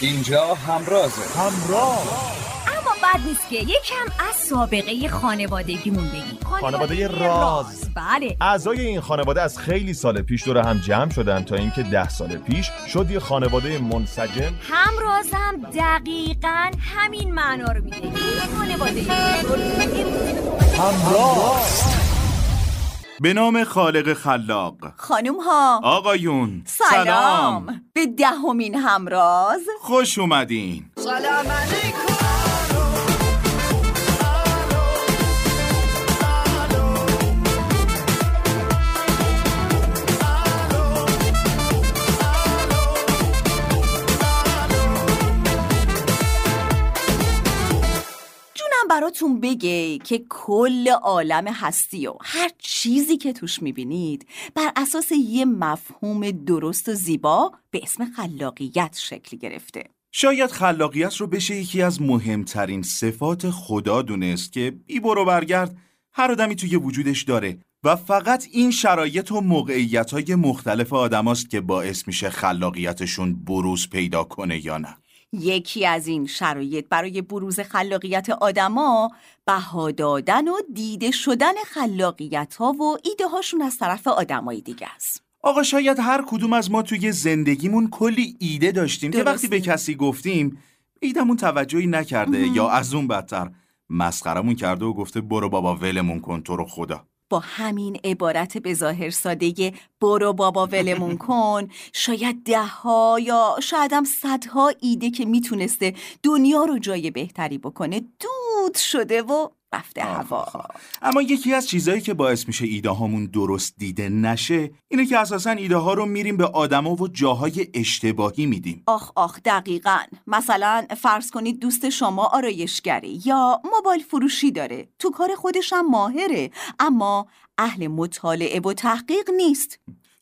اینجا همرازه. همراه. اما بد نیست که یکم از سابقه خانوادگیمون بگیم. خانواده راز. بله. اعضای این خانواده از خیلی سال پیش دور هم جمع شدن تا اینکه ده سال پیش شد یه خانواده منسجم. همرازم دقیقا همین معنا رو میده. این خانواده. همراه. به نام خالق خلاق. خانوم ها. آقایون سلام. به دهمین همراز. خوش اومدین. جونم براتون بگه که کل عالم هستی و هر چیزی که توش می‌بینید بر اساس یه مفهوم درست و زیبا به اسم خلاقیت شکل گرفته. شاید خلاقیت رو بشه یکی از مهمترین صفات خدا دونست که بی برو برگرد هر آدمی توی وجودش داره و فقط این شرایط و موقعیت های مختلف آدماست که باعث میشه خلاقیتشون بروز پیدا کنه یا نه. یکی از این شرایط برای بروز خلاقیت آدما بها دادن و دیده شدن خلاقیت ها و ایده هاشون از طرف آدمای دیگه است. آقا شاید هر کدوم از ما توی زندگیمون کلی ایده داشتیم که. وقتی به کسی گفتیم ایدمون توجهی نکرده یا از اون بدتر مسخرمون کرده و گفته برو بابا ولمون کن تو رو خدا. با همین عبارت به ظاهر ساده برو بابا ولمون کن. شاید ده ها یا شاید هم صدها ایده که می‌تونسته دنیا رو جای بهتری بکنه دود شده و رفته هوا. اما یکی از چیزایی که باعث میشه ایده هامون درست دیده نشه اینه که اساسا ایده ها رو میریم به آدما و جاهای اشتباهی میدیم. آخ آخ دقیقا. مثلا فرض کنید دوست شما آرایشگره یا موبایل فروشی داره. تو کار خودش هم ماهره. اما اهل مطالعه و تحقیق نیست.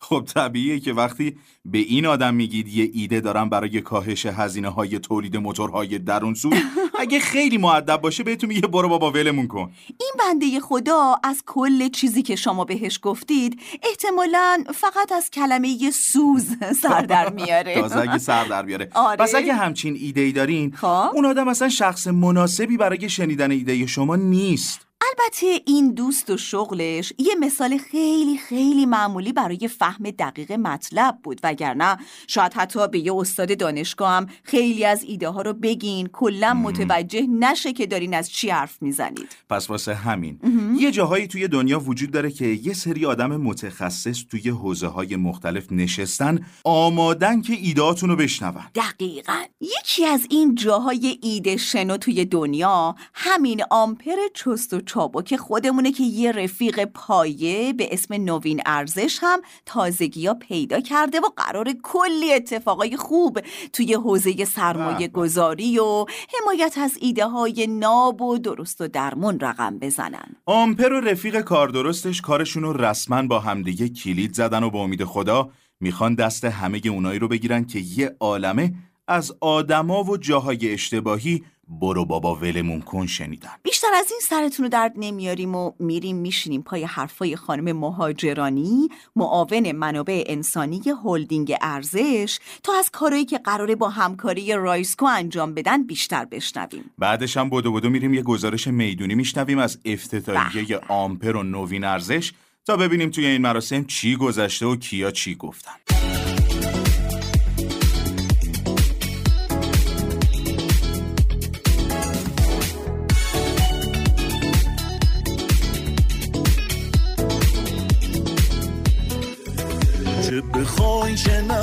خب طبیعیه که وقتی به این آدم میگید یه ایده دارم برای کاهش هزینه های تولید موتورهای درون سو اگه خیلی معدب باشه بهتون میگه برو بابا ولمون کن این بنده خدا از کل چیزی که شما بهش گفتید احتمالا فقط از کلمه سوز سر در میاره تازه اگه سر در بیاره آره. پس اگه همچین ایده ای دارین خب. اون آدم اصلا شخص مناسبی برای شنیدن ایده شما نیست البته این دوست و شغلش یه مثال خیلی خیلی معمولی برای فهم دقیق مطلب بود وگرنه شاید حتی به یه استاد دانشگاه هم خیلی از ایده ها رو بگین کلا متوجه نشه که دارین از چی حرف می‌زنید. پس واسه همین. یه جاهایی توی دنیا وجود داره که یه سری آدم متخصص توی حوزه های مختلف نشستن آمادن که ایدهاتون رو بشنون. دقیقا. یکی از این جاهای ایده شنو توی دنیا همین آمپر چست و چابک خودمونه که یه رفیق پایه به اسم نوین ارزش هم تازگی ها پیدا کرده و قرار کلی اتفاقای خوب توی حوزه سرمایه. گذاری و حمایت از ایده های ناب و درست و درمون رقم بزنن آمپر و رفیق کار درستش کارشون رو رسما با همدیگه کلید زدن و با امید خدا می‌خوان دست همه اونایی رو بگیرن که یه عالمه از آدما و جاهای اشتباهی برو بابا ولمون کن شنیدن. بیشتر از این سرتون رو درد نمیاریم و میریم میشینیم پای حرفای خانم مهاجرانی معاون منابع انسانی هلدینگ ارزش تا از کارهایی که قراره با همکاری رایزکو انجام بدن بیشتر بشنویم. بعدش هم بدو بدو میریم یه گزارش می‌دونی میشنویم از افتتاحیه آمپر و نوین ارزش تا ببینیم توی این مراسم چی گذشته و کیا چی گفتن.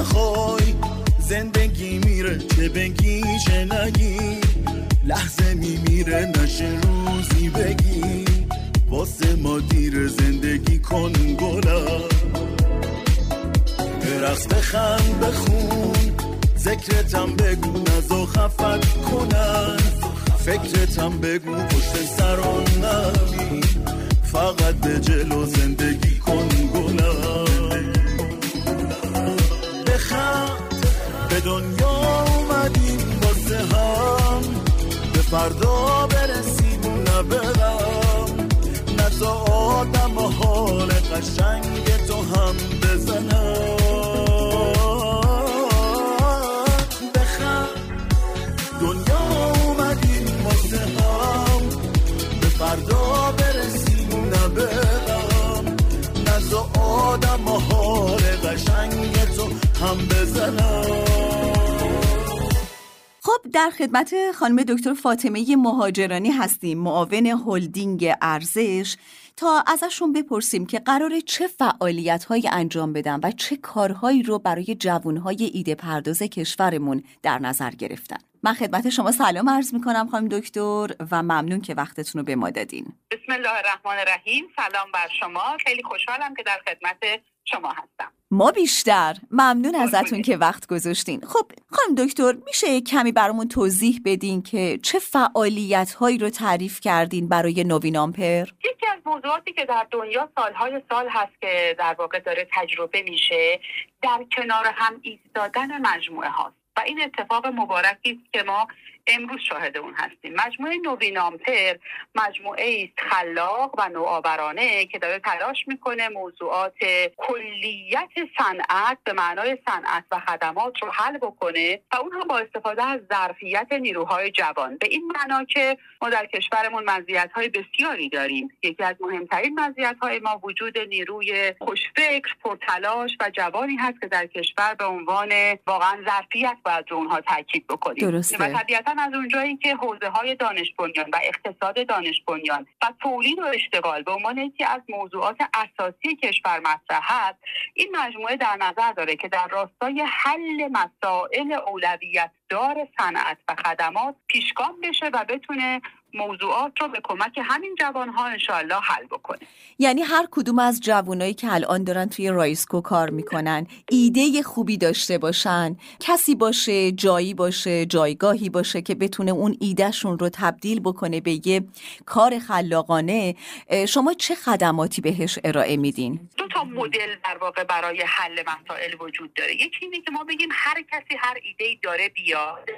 نخوای. زندگی میره چه بگی چه نگی. لحظه میمیره نشه روزی بگی. واسه ما دیر زندگی کن گلم برقص بخند بخون. ذکرتم بگو نزا خفت کنن. فکرتم بگو پشت سران نمی فقط به جلو زندگی کن گلم به دنیا اومدیم واسه هم. به فردا برسیم نه برم. نه تا آدم و حال قشنگ در خدمت خانم دکتر فاطمه مهاجرانی هستیم. معاون هلدینگ ارزش. تا ازشون بپرسیم که قرار چه فعالیت های انجام بدن و چه کارهایی رو برای جوانهای ایده پرداز کشورمون در نظر گرفتن. من خدمت شما سلام عرض می‌کنم خانم دکتر و ممنون که وقتتون رو به ما دادین. بسم الله الرحمن الرحیم. سلام بر شما. خیلی خوشحالم که در خدمت شما هستم. ما بیشتر. ممنون ازتون که وقت گذاشتین. خب خانم دکتر میشه کمی برامون توضیح بدین که چه فعالیت هایی رو تعریف کردین برای نوین آمپر؟ یکی از موضوعاتی که در دنیا سالهای سال هست که در واقع داره تجربه میشه در کنار هم ایستادن مجموعه هاست. و این اتفاق مبارکی است که ما امروز شاهد اون هستیم. مجموعه نوین آمپر مجموعه خلاق و نوآورانه که داره تلاش می‌کنه موضوعات کلیت صنعت به معنای صنعت و خدمات رو حل بکنه و اون هم با استفاده از ظرفیت نیروهای جوان. به این معنا که ما در کشورمون مزیت های بسیاری داریم. یکی از مهمترین مزیت های ما وجود نیروی خوشفکر پرتلاش و جوانی هست که در کشور به عنوان واقعا ظرفیت باید رو اونها تاکید بکنیم. درسته. و طبیعتا از اونجایی که حوزه های دانش بنیان و اقتصاد دانش بنیان و تولید و اشتغال به عنوان یکی از موضوعات اساسی کشور مطرح هست این مجموعه در نظر داره که در راستای حل مسائل اولویت دار صنعت و خدمات پیشگام بشه و بتونه موضوعات رو به کمک همین جوانها انشاءالله حل بکنه یعنی هر کدوم از جوانایی که الان دارن توی رایزکو کار می‌کنن ایده خوبی داشته باشن کسی باشه جایی باشه جایگاهی باشه که بتونه اون ایدهشون رو تبدیل بکنه به یه کار خلاقانه شما چه خدماتی بهش ارائه میدین؟ دو تا مدل در واقع برای حل مسائل وجود داره یکی اینه که ما بگیم هر کسی هر ایده ای داره بیاد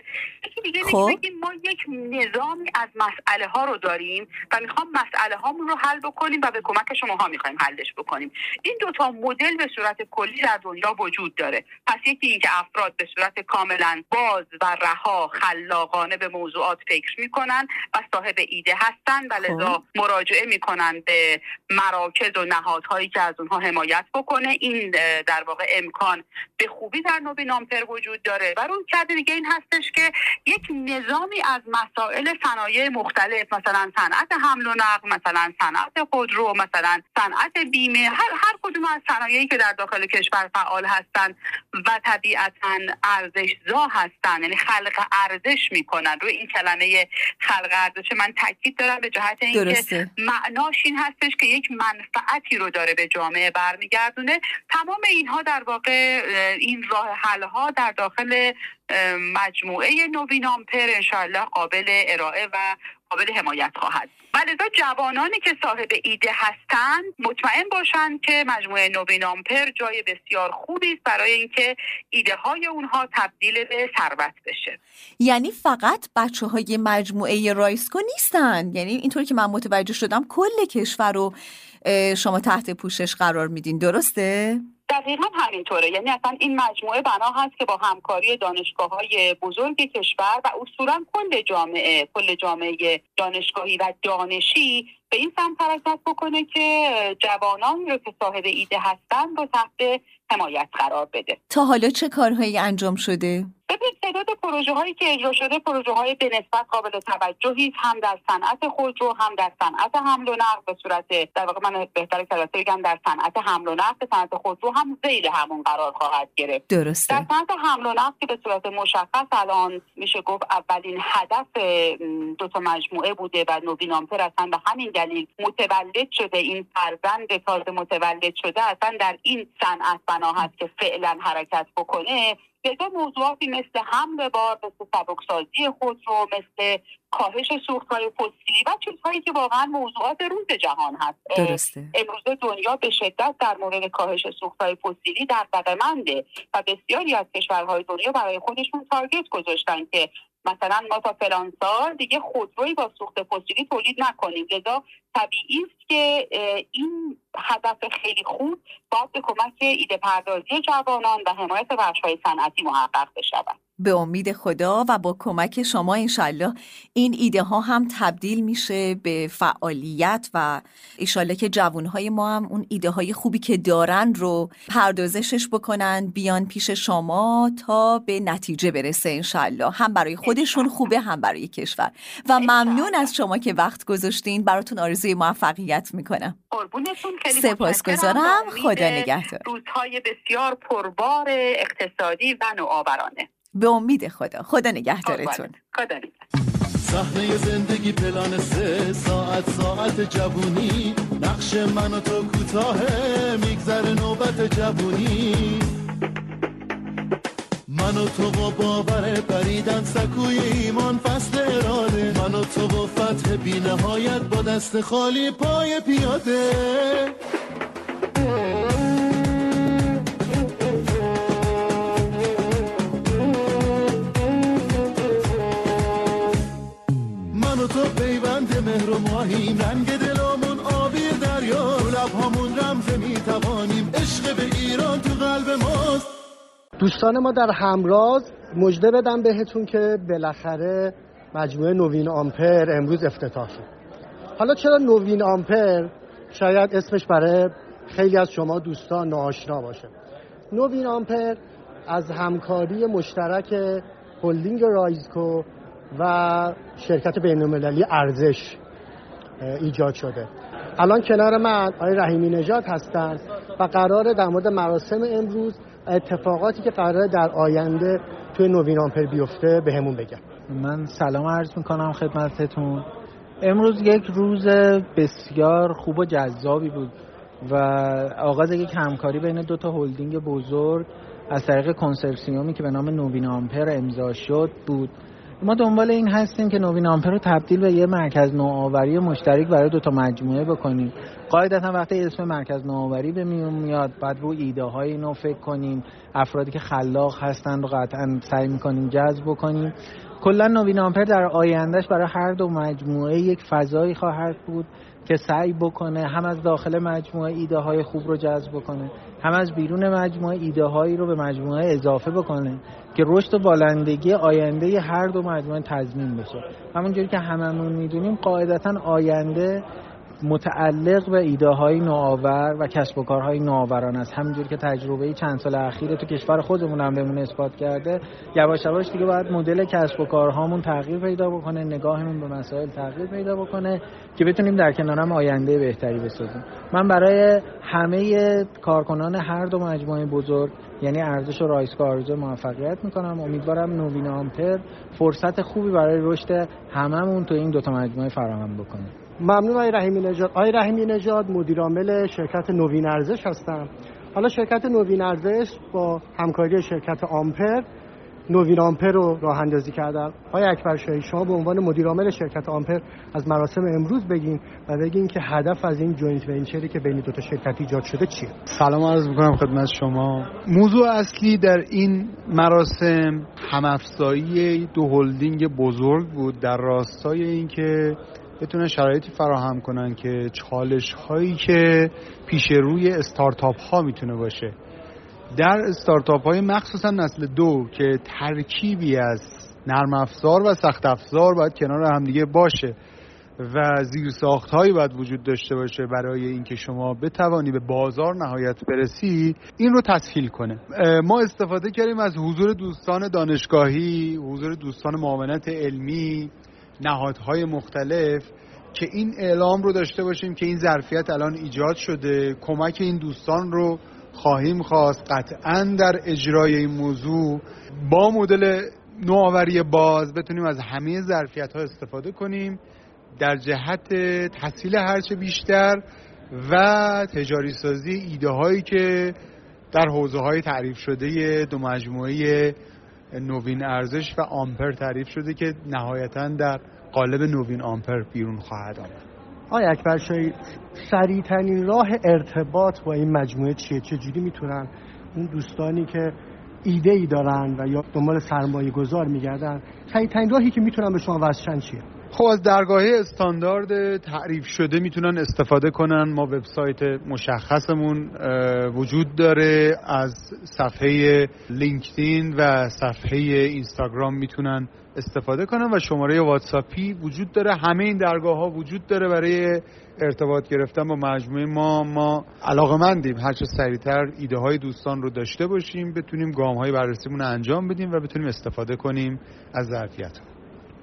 یکی دیگه خب. بگیم ما یک نظامی از مسئله ها رو داریم و می‌خوام مسئله هامون رو حل بکنیم و به کمک شماها می‌خوایم حلش بکنیم. این دو تا مدل به صورت کلی در دنیا وجود داره. پس یکی این که افراد به صورت کاملا باز و رها خلاقانه به موضوعات فکر می‌کنن و صاحب ایده هستن و لذا مراجعه می‌کنن به مراکز و نهادهایی که از اونها حمایت بکنه. این در واقع امکان به خوبی در نوبی نامپر وجود داره. و روی کرده دیگه این هستش که یک نظامی از مسائل صنایع مختلف مثلا صنعت حمل و نقل مثلا صنعت خودرو مثلا صنعت بیمه هر هر کدوم از صنایعی که در داخل کشور فعال هستند و طبیعتا ارزشزا هستن یعنی خلق ارزش می‌کنن. روی این کلمه خلق ارزش من تاکید دارم به جهت اینکه معناش این هستش که یک منفعتی رو داره به جامعه برمیگردونه. تمام اینها در واقع این راه حل ها در داخل مجموعه نوین آمپر انشاءالله قابل ارائه و قابل حمایت خواهد. و لذا جوانانی که صاحب ایده هستند مطمئن باشند که مجموعه نوین آمپر جای بسیار خوبی است برای اینکه ایده های اونها تبدیل به ثروت بشه. یعنی فقط بچه های مجموعه رایسکو نیستن. یعنی اینطور که من متوجه شدم کل کشور رو شما تحت پوشش قرار میدین. درسته؟ دقیقا همینطوره یعنی اصلا این مجموعه بنا هست که با همکاری دانشگاه های بزرگ کشور و اصولا کل جامعه کل جامعه دانشگاهی و دانشی به این سمت حرکت بکنه که جوانان رو که صاحب ایده هستن رو تحت حمایت قرار بده تا حالا چه کارهایی انجام شده؟ تعداد پروژه هایی که اجرا شده پروژه های به نسبت قابل توجهی هم در صنعت خودرو هم در صنعت حمل و نقل به صورت در واقع من بهتر کلاس بگم در صنعت حمل و نقل صنعت خودرو هم زیر همون قرار خواهد گرفت. در درسته صنعت حمل و نقل که به صورت مشخص الان میشه گفت اولین هدف دو تا مجموعه بوده و نوین آمپر اصلا به همین دلیل متولد شده. این فرزند تازه متولد شده اصلا در این صنعت بنا هست که فعلا حرکت بکنه. لذا موضوعاتی مثل حمل بار مثل سبکسازی خودرو مثل کاهش سوختهای فسیلی و چیزهایی که واقعا موضوعات روز جهان هست. درسته. امروز دنیا به شدت در مورد کاهش سوختهای فسیلی در منده و بسیاری از کشورهای دنیا برای خودشون تارگت گذاشتن که مثلا ما تا فلان سال دیگه خودرویی با سوخت فسیلی تولید نکنیم. لذا طبیعی است که این هدف خیلی خوب باید به کمک ایده پردازی جوانان و حمایت بخش‌های صنعتی محقق بشود. به امید خدا و با کمک شما انشالله این ایده ها هم تبدیل میشه به فعالیت و ایشالله که جوانهای ما هم اون ایده های خوبی که دارن رو پردازشش بکنن بیان پیش شما تا به نتیجه برسه انشالله هم برای خودشون خوبه هم برای کشور. و ممنون از شما که وقت گذاشتین. براتون آرزوی موفقیت می‌کنم. سپاسگزارم. خدا نگهدار. روزهای بسیار پربار اقتصادی و نوآورانه. به امید خدا. خدا نگهدارتون. خدا صحنه زندگی پلان سه ساعت ساعت جوونی. نقش من و تو کوتاهه میگذر نوبت جوونی. من و تو با باور پریدن سکوی ایمان فصل اراده. من و تو با فتح بی نهایت با دست خالی پای پیاده. مهر و ماهیم رنگ دلامون آبی دریا. تو لبهامون رمز می‌توانیم عشق به ایران تو قلب ماست. دوستان ما در همراز مجده بدم بهتون که بالاخره مجموعه نوین آمپر امروز افتتاح شد. حالا چرا نوین آمپر؟ شاید اسمش برای خیلی از شما دوستان ناآشنا باشه. نوین آمپر از همکاری مشترک هلدینگ رایزکو و شرکت بین‌المللی ارزش ایجاد شده. الان کنار من آقای رحیمی نژاد هستند و قراره در مورد مراسم امروز اتفاقاتی که قراره در آینده توی نوین آمپر بیفته بهمون بگن من سلام عرض می‌کنم خدمتتون. امروز یک روز بسیار خوب و جذابی بود و آغاز یک همکاری بین دو تا هلدینگ بزرگ از طریق کنسرسیومی که به نام نوین آمپر امضا شد بود. ما دنبال این هستیم که نوین آمپر رو تبدیل به یه مرکز نوآوری مشترک برای دو تا مجموعه بکنیم. قاعدتا وقتی اسم مرکز نوآوری به میون میاد بعد رو ایده های نو فکر کنیم. افرادی که خلاق هستن رو قطعا سعی می‌کنیم جذب بکنیم. کلا نوین آمپر در آیندهش برای هر دو مجموعه یک فضایی خواهد بود. که سعی بکنه هم از داخل مجموعه ایده های خوب رو جذب بکنه هم از بیرون مجموعه ایده هایی رو به مجموعه اضافه بکنه که رشد و بالندگی آینده هر دو مجموعه تضمین بشه. همونجوری که هممون می‌دونیم قاعدتا آینده متعلق به ایده های نوآور و کسب و کارهای نوآوران است. همینجوری که تجربه چند سال اخیر تو کشور خودمون هم بهمون اثبات کرده یواش یواش دیگه باید مدل کسب و کارهامون تغییر پیدا بکنه نگاهمون به مسائل تغییر پیدا بکنه که بتونیم در کنارم آینده بهتری بسازیم. من برای همه کارکنان هر دو مجموعه بزرگ یعنی ارزش و رایزکو آرزو موفقیت می‌کنم. امیدوارم نوین آمپر فرصت خوبی برای رشد هممون تو این دوتا مجموعه فراهم بکنه. ممنون آقای رحیمی نژاد. آقای رحیمی نژاد مدیر عامل شرکت نوین ارزش هستم. حالا شرکت نوین ارزش با همکاری شرکت آمپر نوین آمپر رو راه اندازی کردن آقای اکبر شاهی شما به عنوان مدیر عامل شرکت آمپر از مراسم امروز بگین و بگین که هدف از این joint venture ی که بین دو تا شرکت ایجاد شده چیه؟ سلام عرض می‌کنم خدمت شما. موضوع اصلی در این مراسم همافزایی دو هلدینگ بزرگ بود در راستای اینکه بتونن شرایطی فراهم کنن که چالش هایی که پیش روی استارتاپ ها می‌تونه باشه. در استارتاپ های مخصوصا نسل دو که ترکیبی از نرم افزار و سخت افزار باید کنار همدیگه باشه و زیر ساخت هایی باید وجود داشته باشه برای اینکه شما بتوانی به بازار نهایت برسی این رو تسهیل کنه. ما استفاده کردیم از حضور دوستان دانشگاهی حضور دوستان معاونت علمی نهادهای مختلف که این اعلام رو داشته باشیم که این ظرفیت الان ایجاد شده. کمک این دوستان رو خواهیم خواست. قطعا در اجرای این موضوع با مدل نوآوری باز بتونیم از همه ظرفیت ها استفاده کنیم. در جهت تحصیل هرچه بیشتر و تجاری سازی ایده هایی که در حوزه های تعریف شده دو مجموعه نوین ارزش و آمپر تعریف شده که نهایتا در قالب نوین آمپر بیرون خواهد آمد. آیا اکبر شاهی سریعترین راه ارتباط با این مجموعه چیه؟ چجوری می‌تونن اون دوستانی که ایده ای دارن و یا دنبال سرمایه گذار میگردن سریعترین راهی که می‌تونن به شما وصلشن چیه؟ خب از درگاهی استاندارد تعریف شده می‌تونن استفاده کنن. ما وبسایت مشخصمون وجود داره. از صفحه لینکدین و صفحه اینستاگرام می‌تونن استفاده کنن و شماره واتساپی وجود داره. همه این درگاه ها وجود داره برای ارتباط گرفتن با مجموعه ما. ما علاقه مندیم هرچه سریعتر ایده های دوستان رو داشته باشیم بتونیم گام های بررسیمون رو انجام بدیم و بتونیم استفاده کنیم از ظرفیت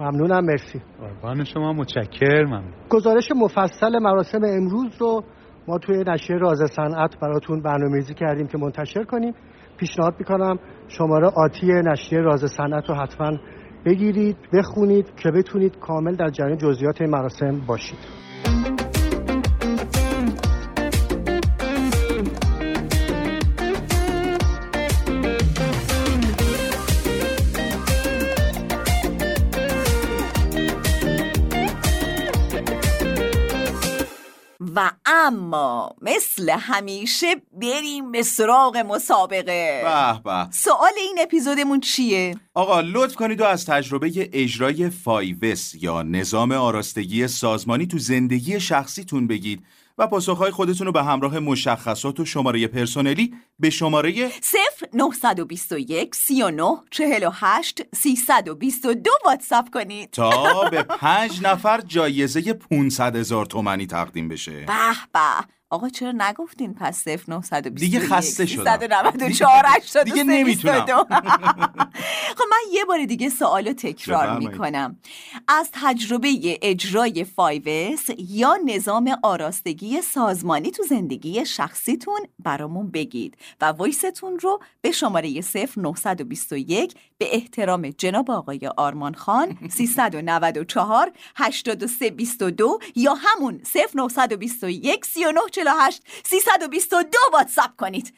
ممنونم مرسی. قربان شما متشکر ممنون گزارش مفصل مراسم امروز رو ما توی نشریه راز صنعت براتون برنامه‌ریزی کردیم که منتشر کنیم. پیشنهاد می‌کنم شماره آتی نشریه راز صنعت رو حتما بگیرید بخونید که بتونید کامل در جریان جزئیات این مراسم باشید. و اما مثل همیشه بریم به سراغ مسابقه. به به. سوال این اپیزودمون چیه؟ آقا لطف کنید و از تجربه اجرای فایوس یا نظام آراستگی سازمانی تو زندگی شخصیتون بگید. و پاسخهای خودتون رو به همراه مشخصات و شماره پرسنلی به شماره 0921 39 48 322 واتساپ کنید. تا به پنج نفر جایزه 500 هزار تومنی تقدیم بشه. به به. آقا چرا نگفتین پس 0921 دیگه خسته شدم. 394 دیگه نمی‌تونم. خب من یه بار دیگه سوالو تکرار می‌کنم. از تجربه اجرای فایوس یا نظام آراستگی سازمانی تو زندگی شخصیتون برامون بگید و وایستون رو به شماره 0921 به احترام جناب آقای آرمان خان 394 8322 یا همون 0921 39 48 322 واتساپ کنید.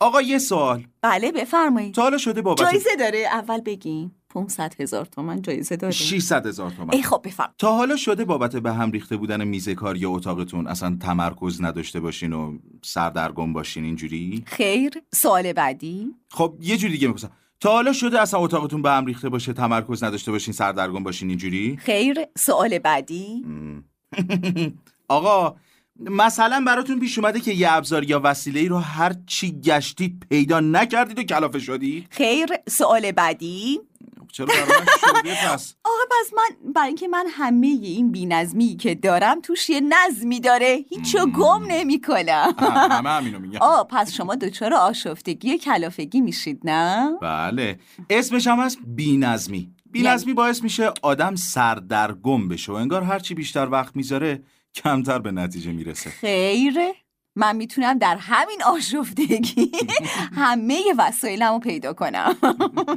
آقا یه سوال. بله بفرمایید. تا حالا شده بابت جایزه داره اول بگیم. 500 هزار تومن جایزه داره 600 هزار تومن. ای خب بفرم. تا حالا شده بابت به هم ریخته بودن میز کار یا اتاقتون اصلا تمرکز نداشته باشین و سردرگم باشین اینجوری؟ خیر. سوال بعدی؟ خب یه جوری دیگه می‌پرسم. تا حالا شده اصلا اتاقتون به هم ریخته باشه تمرکز نداشته باشین سردرگم باشین اینجوری؟ خیر. سوال بعدی؟ آقا مثلا براتون پیش اومده که یه ابزار یا وسیله ای رو هر چی گشتید پیدا نکردید و کلافه شدید؟ خیر. سوال بعدی؟ چرا برای شده پس آقا پس من برای اینکه من همه این بینظمی که دارم توش یه نظمی داره. هیچو گم نمی کنم همه همینو میگم آه پس شما دچار آشفتگی و کلافگی میشید نه؟ بله. اسمش هم هست بینظمی. بینظمی باعث میشه آدم سردرگم بشه و انگار هرچی بیشتر وقت می‌ذاره کمتر به نتیجه می‌رسه. خیر من می‌تونم در همین آشفتگی همه وسایلمو پیدا کنم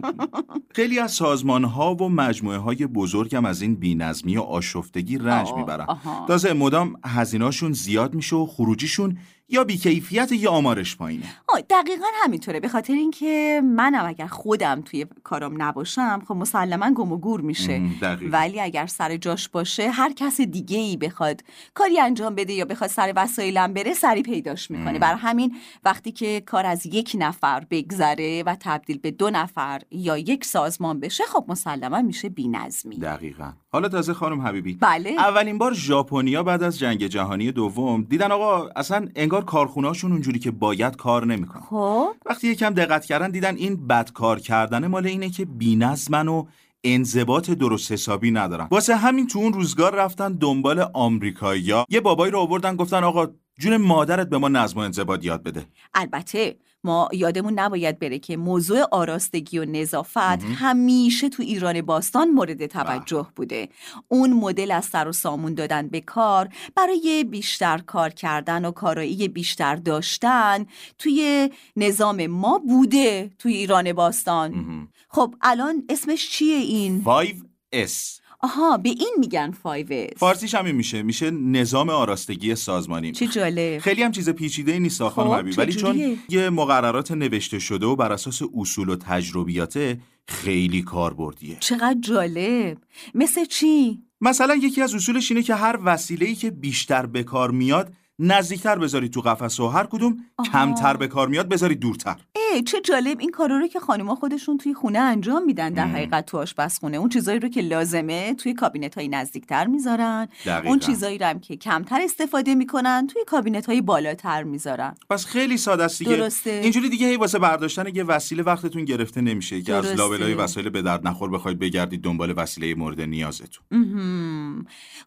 خیلی از سازمان ها و مجموعه های بزرگم از این بینظمی و آشفتگی رنج می‌برن. تازه مدام هزینهاشون زیاد میشه و خروجیشون یا بیکیفیت یا آمارش پایینه. آه، دقیقا همینطوره. به خاطر اینکه منم اگر خودم توی کارم نباشم خب مسلما گم و گور میشه. ولی اگر سر جاش باشه هر کس دیگه ای بخواد کاری انجام بده یا بخواد سر وسایلم بره سری پیداش می‌کنه. بر همین وقتی که کار از یک نفر بگذره و تبدیل به دو نفر یا یک سازمان بشه خب مسلما میشه بینظمی. دقیقا. حالا تازه خانم حبیبی. بله. اولین بار ژاپنیا بعد از جنگ جهانی دوم دیدن آقا اصلا انگار کارخونهاشون اونجوری که باید کار نمی‌کنه خب. وقتی یکم دقت کردن دیدن این بد کار کردن مال اینه که بی‌نظمن و انضباط درست حسابی ندارن. واسه همین تو اون روزگار رفتن دنبال آمریکایی‌ها. یه بابایی رو آوردن گفتن آقا جون مادرت به ما نظم و انضباط یاد بده. البته ما یادمون نباید بره که موضوع آراستگی و نظافت همیشه تو ایران باستان مورد توجه بوده. اون مدل از سر و سامون دادن به کار برای بیشتر کار کردن و کارایی بیشتر داشتن توی نظام ما بوده توی ایران باستان. خب الان اسمش چیه این؟ 5S آها به این میگن فایوز فارسیش همین میشه. میشه نظام آراستگی سازمانی. چه جالب. خیلی هم چیز پیچیده ای نیست خانم خب، حبیب ولی چون؟ یه مقررات نوشته شده و بر اساس اصول و تجربیاته خیلی کاربردیه. چقدر جالب. مثل چی؟ مثلا یکی از اصولش اینه که هر وسیله‌ای که بیشتر به کار میاد نزدیکتر بذاری تو قفس و هر کدوم آها. کمتر به کار میاد بذاری دورتر ای چه جالب این کارا رو که خانوما خودشون توی خونه انجام میدن در. حقیقت تو آشپزخونه اون چیزایی رو که لازمه توی کابینت های نزدیکتر می‌ذارن دقیقاً. اون چیزایی رو هم که کمتر استفاده می‌کنن توی کابینت های بالاتر می‌ذارن پس خیلی ساده است دیگه درسته. اینجوری دیگه هی واسه برداشتن یه وسیله وقتتون گرفته نمیشه که از. لابلای وسایل به درد نخور بخواید بگردید دنبال وسیله مورد نیازتون.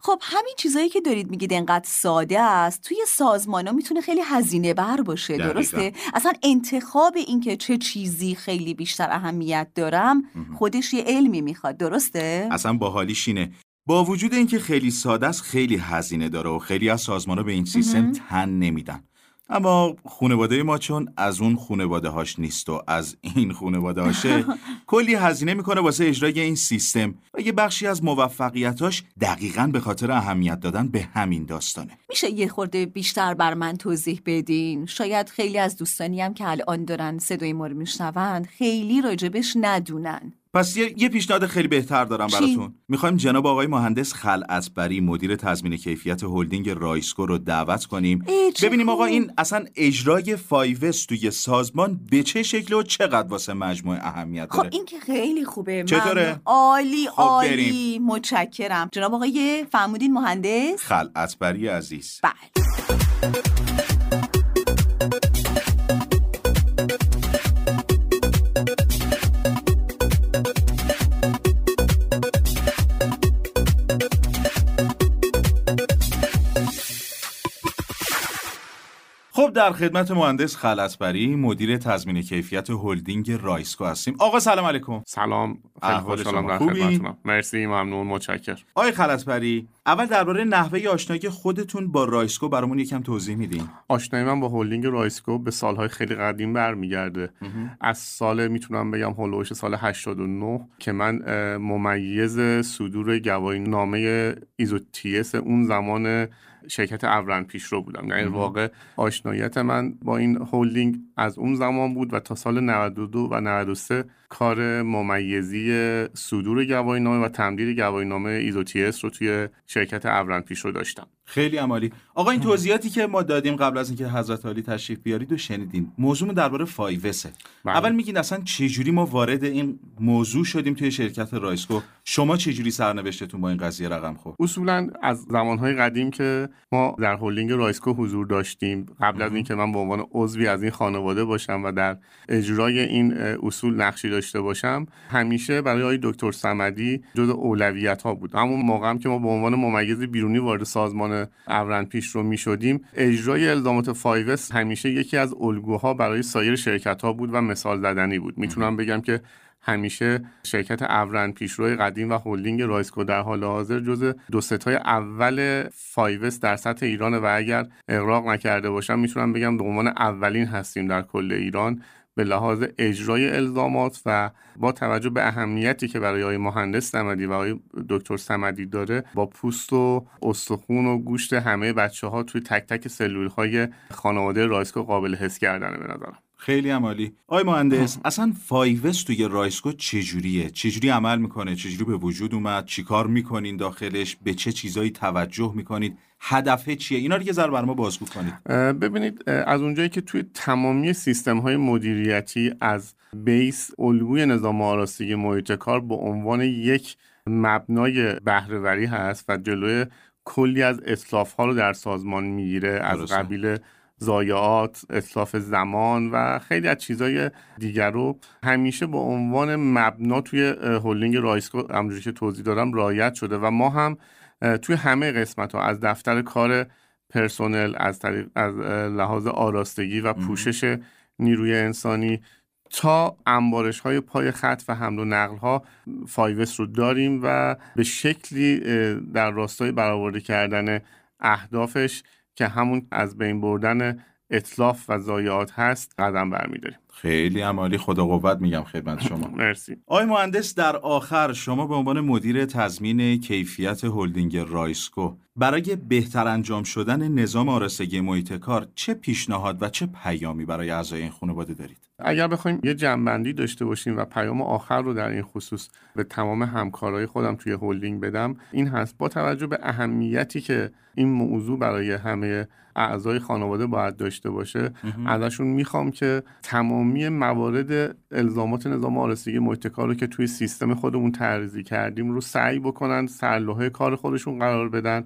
خب همین چیزایی که دارید میگید انقدر ساده است توی سازمان ها می‌تونه خیلی هزینه بر باشه دقیقاً. درسته؟ اصلا انتخاب اینکه چه چیزی خیلی بیشتر اهمیت دارم خودش یه علمی می‌خواد درسته؟ اصلا باحالیش اینه. با وجود اینکه خیلی ساده است خیلی هزینه داره و خیلی از سازمان‌ها به این سیستم. تن نمیدن. اما خانواده ما چون از اون خانواده هاش نیست و از این خانواده هاشه کلی هزینه می‌کنه واسه اجرای این سیستم. و یه بخشی از موفقیتاش دقیقا به خاطر اهمیت دادن به همین داستانه. میشه یه خورده بیشتر برا من توضیح بدین؟ شاید خیلی از دوستانی هم که الان دارن صدای ما رو میشنوند خیلی راجبش ندونن. پس یه, یه پیشنهاد خیلی بهتر دارم چی؟ براتون. می‌خوایم جناب آقای مهندس خلعتبری مدیر تضمین کیفیت هلدینگ رایسکو رو دعوت کنیم. ببینیم آقا. این اصلا اجرای Five S توی سازمان به چه شکل و چقدر واسه مجموعه اهمیت خب داره؟ این که خیلی خوبه. چطوره؟ عالی خب، عالی. متشکرم. جناب آقای فرمودین مهندس؟ خلعتبری عزیز. بله. خب در خدمت مهندس خلعتبری مدیر تضمین کیفیت هلدینگ رایسکو هستیم. آقا سلام علیکم. سلام. خیلی خوشحالم در خوبی؟ خدمتتونم. مرسی ممنون متشکر آقای خلعتبری اول درباره نحوه آشنایی خودتون با رایسکو برامون یکم توضیح میدین. آشنایی من با هلدینگ رایسکو به سالهای خیلی قدیم برمیگرده. از سال می‌تونم بگم حول و حوش سال 89 که من ممیز صدور گواهی نامه ISO/TS اون زمان شرکت اورن پیشرو بودم. یعنی واقع آشناییت من با این هلدینگ از اون زمان بود و تا سال 92 و 93 کار ممیزی صدور گواهی نامه و تمدید گواهی نامه ISO/TS رو توی شرکت اورن پیشرو داشتم. خیلی عالی. آقا این توضیحاتی که ما دادیم قبل از اینکه حضرت عالی تشریف بیارید و شنیدین. موضوع درباره Five S ه. بله. اول میگین اصلا چجوری ما وارد این موضوع شدیم توی شرکت رایسکو؟ شما چجوری سرنوشتتون با این قضیه رقم خورد؟ اصولا از زمانهای قدیم که ما در هلدینگ رایسکو حضور داشتیم قبل از اینکه من به عنوان عضوی از این خانواده باشم و در اجرای این اصول نقشی داشته باشم همیشه برای آقای دکتر صمدی جزء اولویت ها بود. همون موقع هم که ما به عنوان ممیز بیرونی وارد سازمان اورن پیش رو می شدیم اجرای الزامات Five S همیشه یکی از الگوها برای سایر شرکت ها بود و مثال زدنی بود. می‌تونم بگم که همیشه شرکت اورن پیشروی قدیم و هلدینگ رایسکو در حال حاضر جزء دو سه تای اول Five S در سطح ایران و اگر اغراق نکرده باشم می‌تونم بگم به عنوان اولین هستیم در کل ایران. به لحاظ اجرای الزامات و با توجه به اهمیتی که برای آقای مهندس سمدی و آقای دکتر سمدی داره با پوست و استخون و گوشت همه بچه ها توی تک تک سلول های خانواده رایسکو قابل حس کردنه به خیلی عالی آقای مهندس اصلا Five S توی رایسکو چجوریه؟ چجوری عمل می‌کنه؟ چجوری به وجود اومد؟ چیکار می‌کنین داخلش؟ به چه چیزایی توجه می‌کنید؟ هدفه چیه؟ اینا رو یه ذره برا ما بازگو کنید. ببینید از اونجایی که توی تمامی سیستم های مدیریتی از base الگوی نظام آراستگی محیط کار به عنوان یک مبنای بهره‌وری هست و جلوی کلی از اتلاف ها رو در سازمان می‌گیره از. قبیل ضایعات، اتلاف زمان و خیلی از چیزهای دیگر رو همیشه به عنوان مبنا توی هلدینگ رایسکو همونجوری که توضیح دادم رعایت شده و ما هم توی همه قسمت ها از دفتر کار پرسنل از طریق از لحاظ آراستگی و پوشش نیروی انسانی تا انبارش‌های پای خط و حمل و نقل ها Five S رو داریم و به شکلی در راستای برآورده کردن اهدافش که همون از بین بردن اتلاف و ضایعات هست قدم برمیداریم. خیلی عالی خدا قوت میگم خدمت شما. مرسی. آقای مهندس در آخر شما به عنوان مدیر تضمین کیفیت هلدینگ رایسکو برای بهتر انجام شدن نظام آراستگی محیط کار چه پیشنهاد و چه پیامی برای اعضای این خانواده دارید؟ اگر بخوایم یه جنبندی داشته باشیم و پیام آخر رو در این خصوص به تمام همکارای خودم توی هلدینگ بدم این هست با توجه به اهمیتی که این موضوع برای همه اعضای خانواده باید داشته باشه ازشون می‌خوام که تمامی موارد الزامات نظام آرستگی محیط کار رو که توی سیستم خودمون ترزی کردیم رو سعی بکنن سرلوحه کار خودشون قرار بدن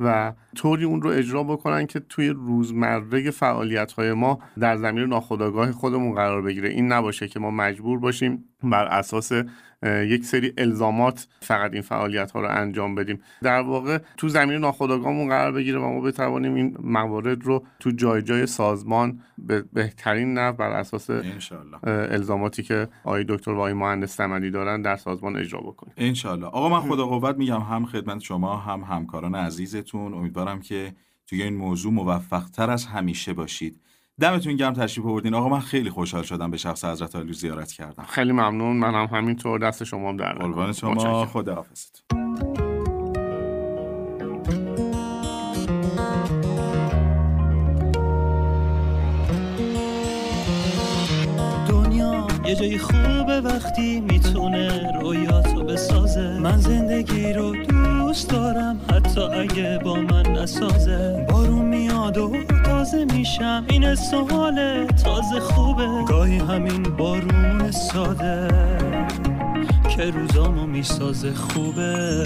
و طوری اون رو اجرا بکنن که توی روزمره فعالیت های ما در زمین ناخودآگاه خودمون قرار بگیره. این نباشه که ما مجبور باشیم بر اساس یک سری الزامات فقط این فعالیت ها رو انجام بدیم. در واقع تو زمین ناخودآگاهمون قرار بگیره و ما بتوانیم این موارد رو تو جای جای سازمان به بهترین نحو بر اساس الزاماتی که آقای دکتر و آقای مهندس سمدی دارن در سازمان اجرا بکنیم. انشالله آقا من خدا قوت میگم هم خدمت شما هم همکاران عزیزتون. امیدوارم که توی این موضوع موفق تر از همیشه باشید. دمتون گرم تشریف آوردین. آقا من خیلی خوشحال شدم به شخص حضرت علی زیارت کردم. خیلی ممنون. من هم همینطور. دست شما هم در قربان شما. خداحافظتون. دنیا یه جای خوبه وقتی می‌تونه رویاتو بسازه. من زندگی رو دوست دارم حتی اگه با من نسازه. بارون میاد و تازه میشم این ساله تازه خوبه. گاهی همین بارون ساده که روزامو می‌سازه خوبه.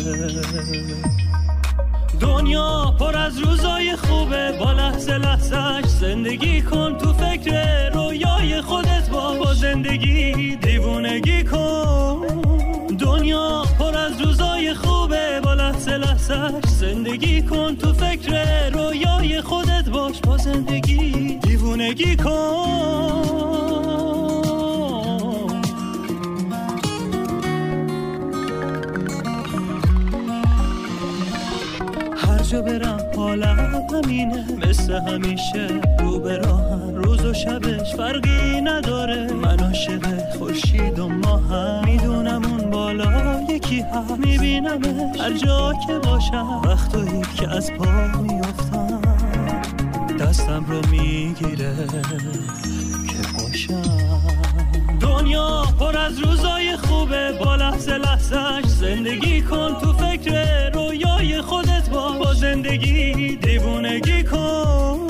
دنیا پر از روزای خوبه با لحظه لحظهش زندگی کن تو فکر رویای خودت با با زندگی دیوونگی کن. دنیا پر از روزای خوبه با لحظه لحظهش زندگی کن تو فکر رویای خودت با زندگی دیوونگی کن. هر جا برم حالم همینه مثل همیشه رو به روز و شبش فرقی نداره. من عاشق خورشید و ماهم. می‌دونم اون بالا یکی هم میبینمش هر جا که باشم. وقتایی که از پا میافتم. دستم رو می‌گیره. که باشم دنیا پر از روزای خوبه با لحظه لحظهش زندگی کن تو فکر رویای خودت با با زندگی دیوونگی کن.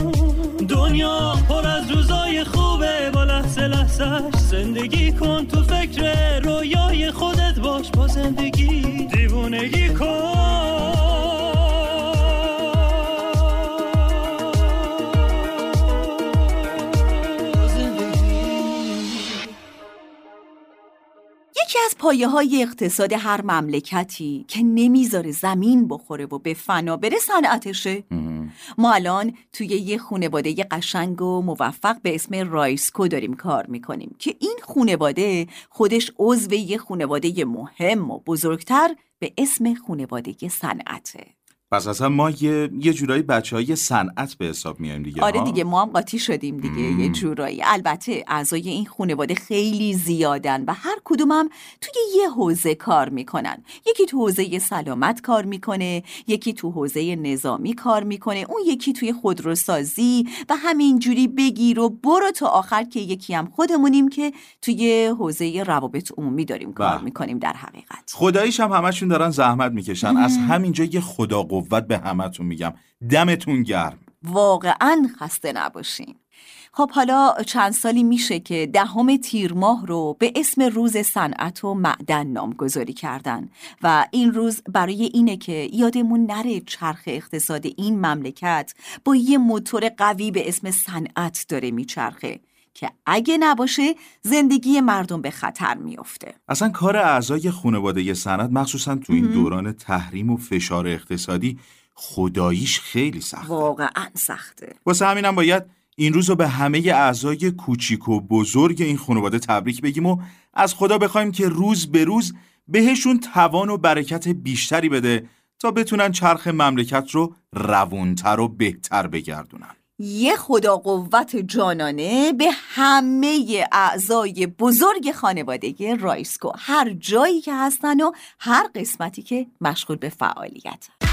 دنیا پر از روزای خوبه با لحظه لحظهش زندگی کن تو فکر رویای خودت باش با زندگی دیوونگی کن. پایه های اقتصاد هر مملکتی که نمی‌ذاره زمین بخوره و به فنا بره صنعتشه. ما الان توی یه خونواده قشنگ و موفق به اسم رایسکو داریم کار می‌کنیم که این خونواده خودش عضو یه خونواده مهم و بزرگتر به اسم خونواده صنعته. پس اصلا ما یه, یه جورایی بچه های صنعت به حساب میایم دیگه آره؟ دیگه ما هم قاطی شدیم دیگه یه جورایی. البته اعضای این خانواده خیلی زیادن و هر کدومم توی یه حوزه کار می‌کنن. یکی تو حوزه سلامت کار می‌کنه یکی تو حوزه نظامی کار می‌کنه اون یکی توی خودروسازی و همینجوری بگیر و برو تا آخر که یکی هم خودمونیم که توی حوزه روابط عمومی داریم کار بله. می‌کنیم در حقیقت. خداییش هم همشون دارن زحمت می‌کشن. از همینجا یه خدا قوت به همتون میگم. دمتون گرم. واقعا خسته نباشین. خب حالا چند سالی میشه که دهم تیر ماه رو به اسم روز صنعت و معدن نامگذاری کردن و این روز برای اینه که یادمون نره چرخ اقتصاد این مملکت با یه موتور قوی به اسم صنعت داره میچرخه. که اگه نباشه زندگی مردم به خطر میافته. اصلا کار اعضای خانواده صنعت مخصوصا تو این دوران تحریم و فشار اقتصادی خداییش خیلی سخته. واقعا سخته. واسه همینم باید این روز رو به همه اعضای کوچیک و بزرگ این خانواده تبریک بگیم و از خدا بخوایم که روز به روز بهشون توان و برکت بیشتری بده تا بتونن چرخ مملکت رو روونتر و بهتر بگردونن. یه خدا قوت جانانه به همه اعضای بزرگ خانوادگی رایسکو هر جایی که هستن و هر قسمتی که مشغول به فعالیت.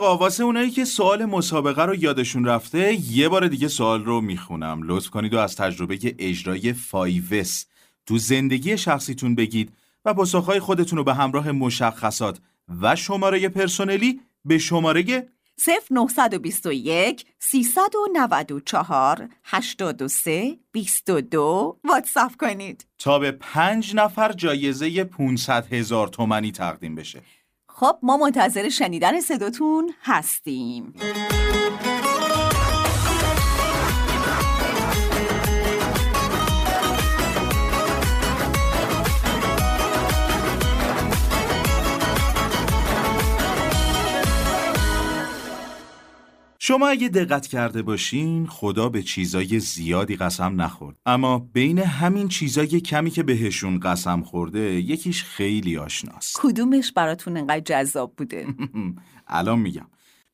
آقا واسه اونایی که سوال مسابقه رو یادشون رفته یه بار دیگه سوال رو می‌خونم. لطف کنید و از تجربه اجرای فایوس تو زندگی شخصیتون بگید و پاسخهای خودتون رو به همراه مشخصات و شماره پرسنلی به شماره 0921 394 83 22 واتساپ کنید. تا به پنج نفر جایزه 500 هزار تومنی تقدیم بشه. خب ما منتظر شنیدن صداتون هستیم. شما اگه دقت کرده باشین خدا به چیزای زیادی قسم نخورد. اما بین همین چیزای کمی که بهشون قسم خورده یکیش خیلی آشناست. کدومش براتون انقدر جذاب بوده؟ الان میگم.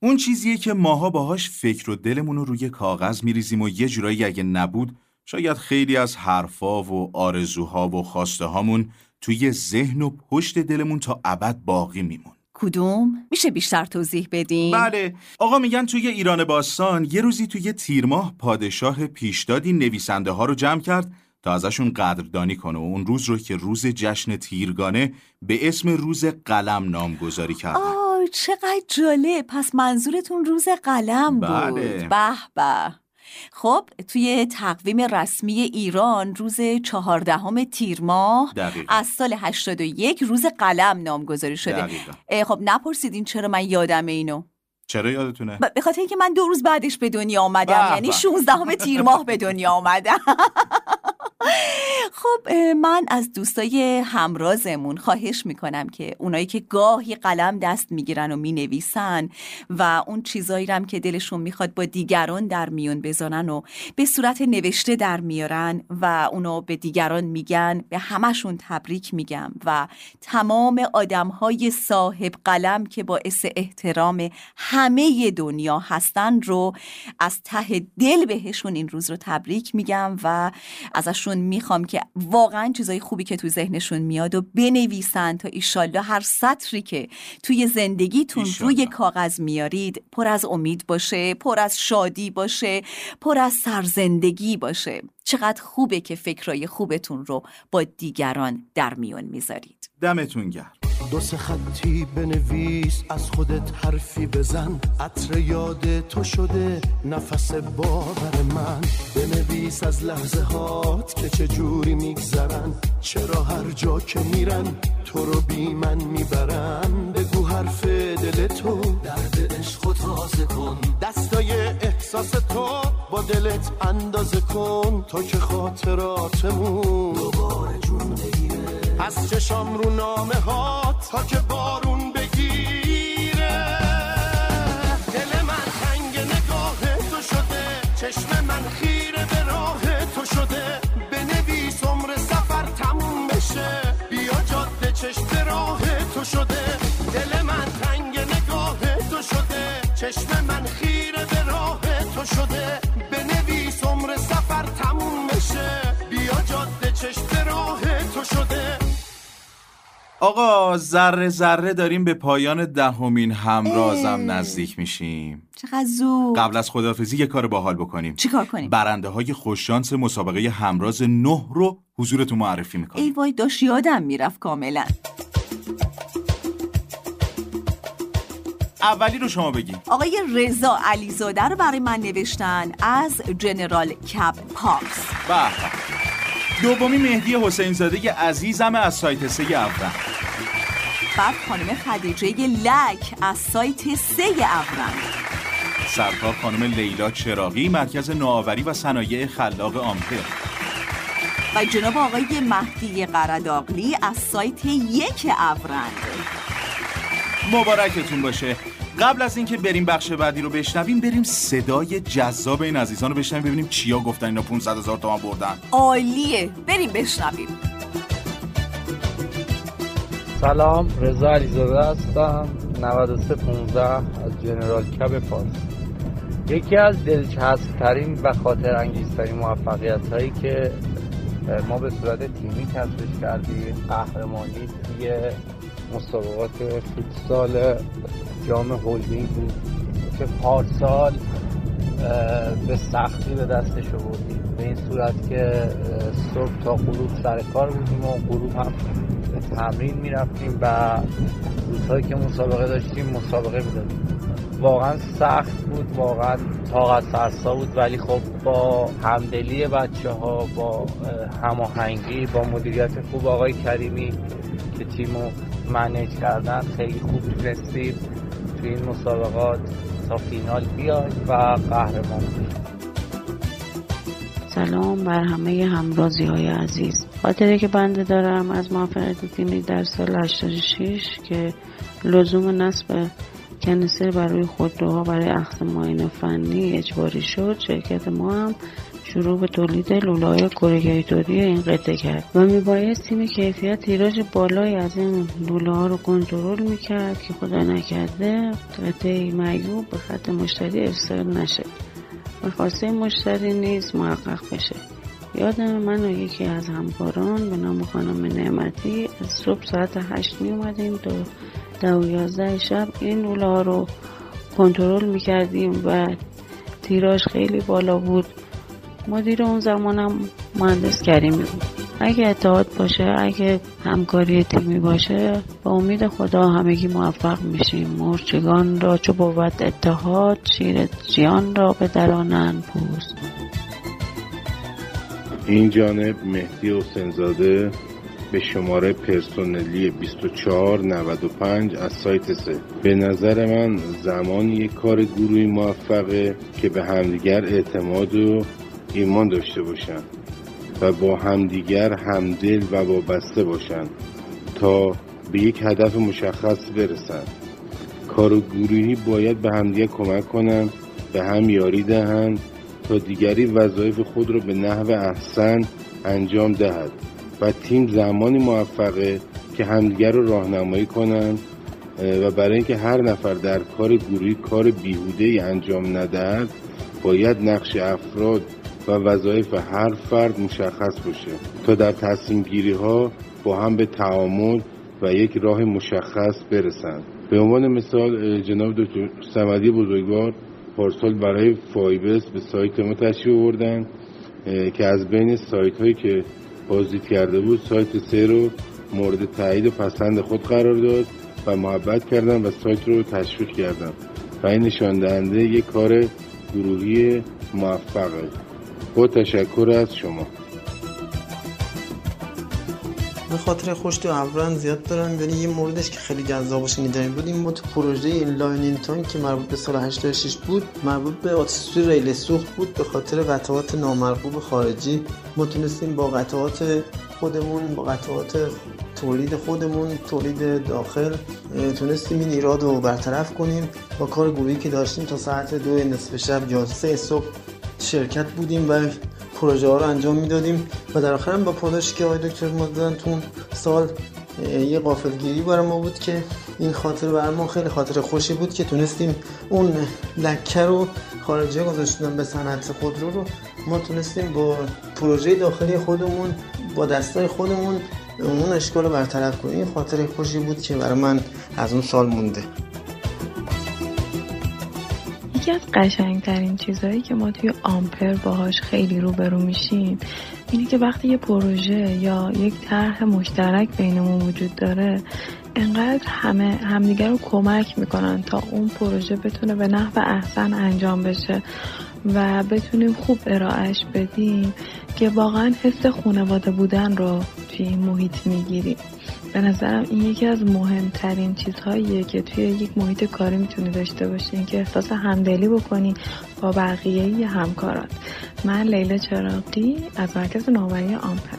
اون چیزیه که ماها باهاش فکر و دلمون رو روی کاغذ میریزیم و یه جورایی اگه نبود شاید خیلی از حرفا و آرزوها و خواسته هامون توی ذهن و پشت دلمون تا ابد باقی میمون. کدوم؟ میشه بیشتر توضیح بدین؟ بله آقا میگن توی ایران باستان یه روزی توی تیرماه پادشاه پیشدادی نویسنده ها رو جمع کرد تا ازشون قدردانی کنه و اون روز رو که روز جشن تیرگانه به اسم روز قلم نامگذاری کرد. آه چقدر جالب پس منظورتون روز قلم بود بله. به به خب توی تقویم رسمی ایران روز چهاردهم تیر ماه دقیقا. از سال 81 روز قلم نامگذاری شده دقیقا. خب نپرسیدین چرا من یادم اینو چرا یادتونه؟ ب- به خاطر اینکه من دو روز بعدش به دنیا آمدم یعنی به. 16 تیر ماه به دنیا آمدم خب من از دوستای همرازمون خواهش می‌کنم که اونایی که گاهی قلم دست می‌گیرن و می‌نویسن و اون چیزایی رم که دلشون می‌خواد با دیگران در میون بزنن و به صورت نوشته در میارن و اونو به دیگران میگن به همشون تبریک میگم و تمام آدمهای صاحب قلم که باعث احترام همه دنیا هستن رو از ته دل بهشون این روز رو تبریک میگم و ازشون می‌خوام که واقعا چیزای خوبی که تو ذهنشون میاد و بنویسن تا ایشالله هر سطری که توی زندگیتون ایشالله. روی کاغذ میارید پر از امید باشه پر از شادی باشه پر از سرزندگی باشه چقدر خوبه که فکرای خوبتون رو با دیگران در میون می‌ذارید. دمتون گرم. دو سه خطی بنویس از خودت حرفی بزن. عطر یاد تو شده نفس باور من. بنویس از لحظه هات که چه جوری میگذرن. چرا هر جا که میرن تو رو بی من می‌برن. بگو حرف دل تو. درد عشق تازه کن. دستای احساس تو. با دلت اندازه کن تو که خاطراتمون دوباره جون بگیره. از چشام رو نامه ها تا که بارون بگیره. دل من تنگ نگاه تو شده چشم من خیره به راه تو شده. بنویس عمر سفر تموم بشه بیا جاده چشم راه تو شده. دل من تنگ نگاه تو شده چشم من خیره به راه تو شده. تو شده. آقا ذره ذره داریم به پایان دهمین همرازم نزدیک میشیم. چقدر زود. قبل از خداحافظی یه کار باحال بکنیم. چیکار کنیم؟ برنده های خوششانس مسابقه همراز نه رو حضورتون معرفی می‌کنیم. ای وای داشت یادم می‌رفت کاملا. اولی رو شما بگیم آقای رضا علیزاده رو برای من نوشتن از جنرال کب پارس به به. دومی مهدی حسین زاده عزیزم از سایت سه افرن بعد خانم خدیجه لک از سایت سه افرن سرکار خانم لیلا چراغی مرکز نوآوری و صنایع خلاق آمپر. و جناب آقای مهدی قرداغلی از سایت یک افرن مبارکتون باشه. قبل از اینکه بریم بخش بعدی رو بشنویم بریم صدای جذاب این عزیزان رو بشنویم ببینیم چیا گفتن اینا 500 هزار تومان بردن. عالیه. بریم بشنویم. سلام رضا علیزاده هستم 9315 از جنرال کب فارس یکی از دلچسب ترین و خاطر انگیزترین موفقیت هایی که ما به صورت تیمی کسبش کردیم قهرمانی توی مسابقات فوتسال جام هولدینگ بود که پارسال به سختی به دستش بودیم به این صورت که صبح تا غروب سر کار بودیم و غروب هم به تمرین می‌رفتیم و روزهایی که مسابقه داشتیم مسابقه می‌دادیم. واقعا سخت بود واقعا طاقت فرسا بود ولی خب با همدلی بچه ها با هماهنگی با مدیریت خوب آقای کریمی که تیمو منیج کردن خیلی خوب تونستیم این مسابقات تا فینال بیایم و قهرمان سلام بر همه همرازی های عزیز. خاطره که بنده دارم از موفقیت تیمی در سال 86 که لزوم نصب کنیسر برای خودروها برای اخذ معاینه فنی اجباری شد شرکت ما هم شروع به تولید لوله‌های کوریگیتوری این قطعه کرد و میبایست تیم کیفیت تیراژ بالایی از این لوله ها رو کنترل می‌کرد که خدا نکرده قطعه معیوب به خط مشتری ارسال نشه. و خواسته مشتری نیز محقق بشه. یادم من و یکی از همکاران به نام خانم نعمتی از صبح ساعت هشت می اومدیم تا دو و یازده شب این لوله ها رو کنترل می‌کردیم و تیراژ خیلی بالا بود. مدیر اون زمانم مهندس کریمی بود اگه اتحاد باشه اگه همکاری تیمی باشه با امید خدا همگی موفق میشیم. مرچگان را چو بود اتحاد شیر جیان را به درانن پوست این جانب مهدی حسینزاده به شماره پرسونلی 2495 از سایت سه. به نظر من زمانی یک کار گروهی موفقه که به همدیگر اعتماد و ایمان داشته باشند و با همدیگر همدل و وابسته باشند تا به یک هدف مشخص برسند کار گروهی باید به همدیگر کمک کنند به هم یاری دهند تا دیگری وظایف خود را به نحو احسن انجام دهد و تیم زمانی موفقه که همدیگر رو راهنمایی کنند و برای اینکه هر نفر در کار گروهی کار بیهوده ای انجام ندهد باید نقش افراد و وظایف هر فرد مشخص باشه. تا در تصمیم گیری ها با هم به تعامل و یک راه مشخص برسند به عنوان مثال جناب دکتر سمدی بزرگوار پارسال برای فایبس به سایت ما تشریف آوردن که از بین سایت هایی که بازدید کرده بود سایت سه رو مورد تایید و پسند خود قرار داد و محبت کردن و سایت رو تشویق کردن و این نشان دهنده یک کار گروهی موفقه. با تشکر از شما. به خاطره خوش و زیاد دارم ولی یه موردش که خیلی جذاب و شنیدنی بود این تو پروژه این L ninety تون که مربوط به سال 86 بود مربوط به آتیش‌سوزی ریل سوخت بود به خاطر قطعات نامرغوب خارجی. ما تونستیم با قطعات خودمون با قطعات تولید خودمون تولید داخل تونستیم این ایراد رو برطرف کنیم. با کار گروهی که داشتیم تا ساعت دو نصف شب یا سه صبح شرکت بودیم و پروژه ها رو انجام می‌دادیم و در آخر هم با پاداشی که آقای دکتر ما دادن تو سال یه قافلگیری برای ما بود که این خاطر برای ما خیلی خاطر خوشی بود که تونستیم اون لکه رو خارجی گذاشتن به صنعت خودرو رو. ما تونستیم با پروژه داخلی خودمون با دستای خودمون اون اشکال رو برطرف کنیم. خاطر خوشی بود که برای من از اون سال مونده. یکی از قشنگترین چیزهایی که ما توی آمپر باهاش خیلی روبرو میشیم اینه که وقتی یه پروژه یا یک طرح مشترک بینمون وجود داره انقدر همه همدیگر رو کمک می‌کنن تا اون پروژه بتونه به نحو احسن انجام بشه. و بتونیم خوب ارائهش بدیم که واقعا حس خانواده بودن رو توی این محیط می‌گیریم. به نظرم این یکی از مهمترین چیزهاییه که توی یک محیط کاری می‌تونی داشته باشین که احساس همدلی بکنی با بقیه همکارات. من لیلا چراقی از مرکز نوآوری آمپر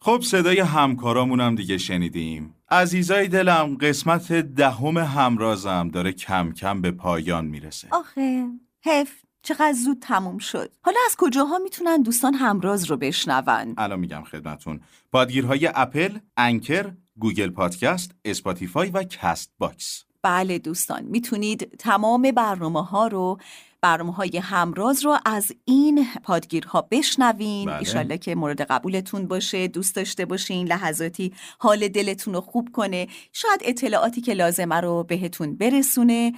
خب صدای همکارامون هم دیگه شنیدیم. عزیزای دلم قسمت دهم همرازم داره کم کم به پایان می‌رسه. آخه حف چقدر زود تموم شد. حالا از کجاها می‌تونن دوستان همراز رو بشنون؟ الان میگم خدمتون. پادگیرهای Apple، Anchor، Google Podcast، Spotify و Castbox. بله دوستان می‌تونید تمام برنامه ها رو برنامه های هم‌راز رو از این پادگیرها بشنوین. بله. ایشالله که مورد قبولتون باشه دوست داشته باشین لحظاتی حال دلتون رو خوب کنه. شاید اطلاعاتی که لازمه رو بهتون برسونه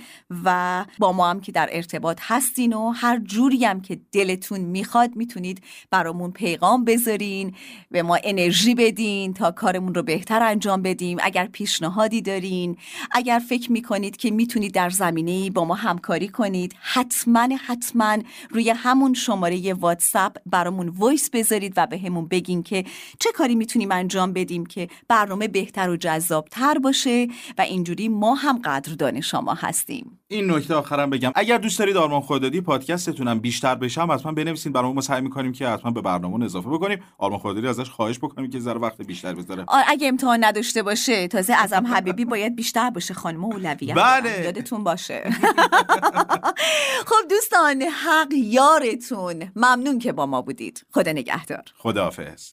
و با ما هم که در ارتباط هستین و هر جوری هم که دلتون می‌خواد می‌تونید برامون پیغام بذارین به ما انرژی بدین تا کارمون رو بهتر انجام بدیم. اگر پیشنهادی دارین اگر فکر می‌کنید که می‌تونید در زمینه با ما همکاری کنید حتما حتما روی همون شماره واتساپ برامون voice بذارید و بهمون بگین که چه کاری می‌تونیم انجام بدیم که برنامه بهتر و جذابتر باشه و اینجوری ما هم قدردان شما هستیم. این نکته آخرم بگم. اگر دوست دارید آرمان خدادادی پادکستتونم بیشتر بشم حتما بنویسین. برامون ما سعی می‌کنیم که حتما به برنامه اضافه بکنیم. آرمان خدادادی ازش خواهش بکنیم که ذره وقت بیشتر بذاره. اگه امتحان نداشته باشه تازه ازم حبیبی باید بیشتر باشه. خانم اولویت. بله. دارم. یادتون باشه. خب دوستان حق یارتون. ممنون که با ما بودید. خدا نگهدار. خداحافظ.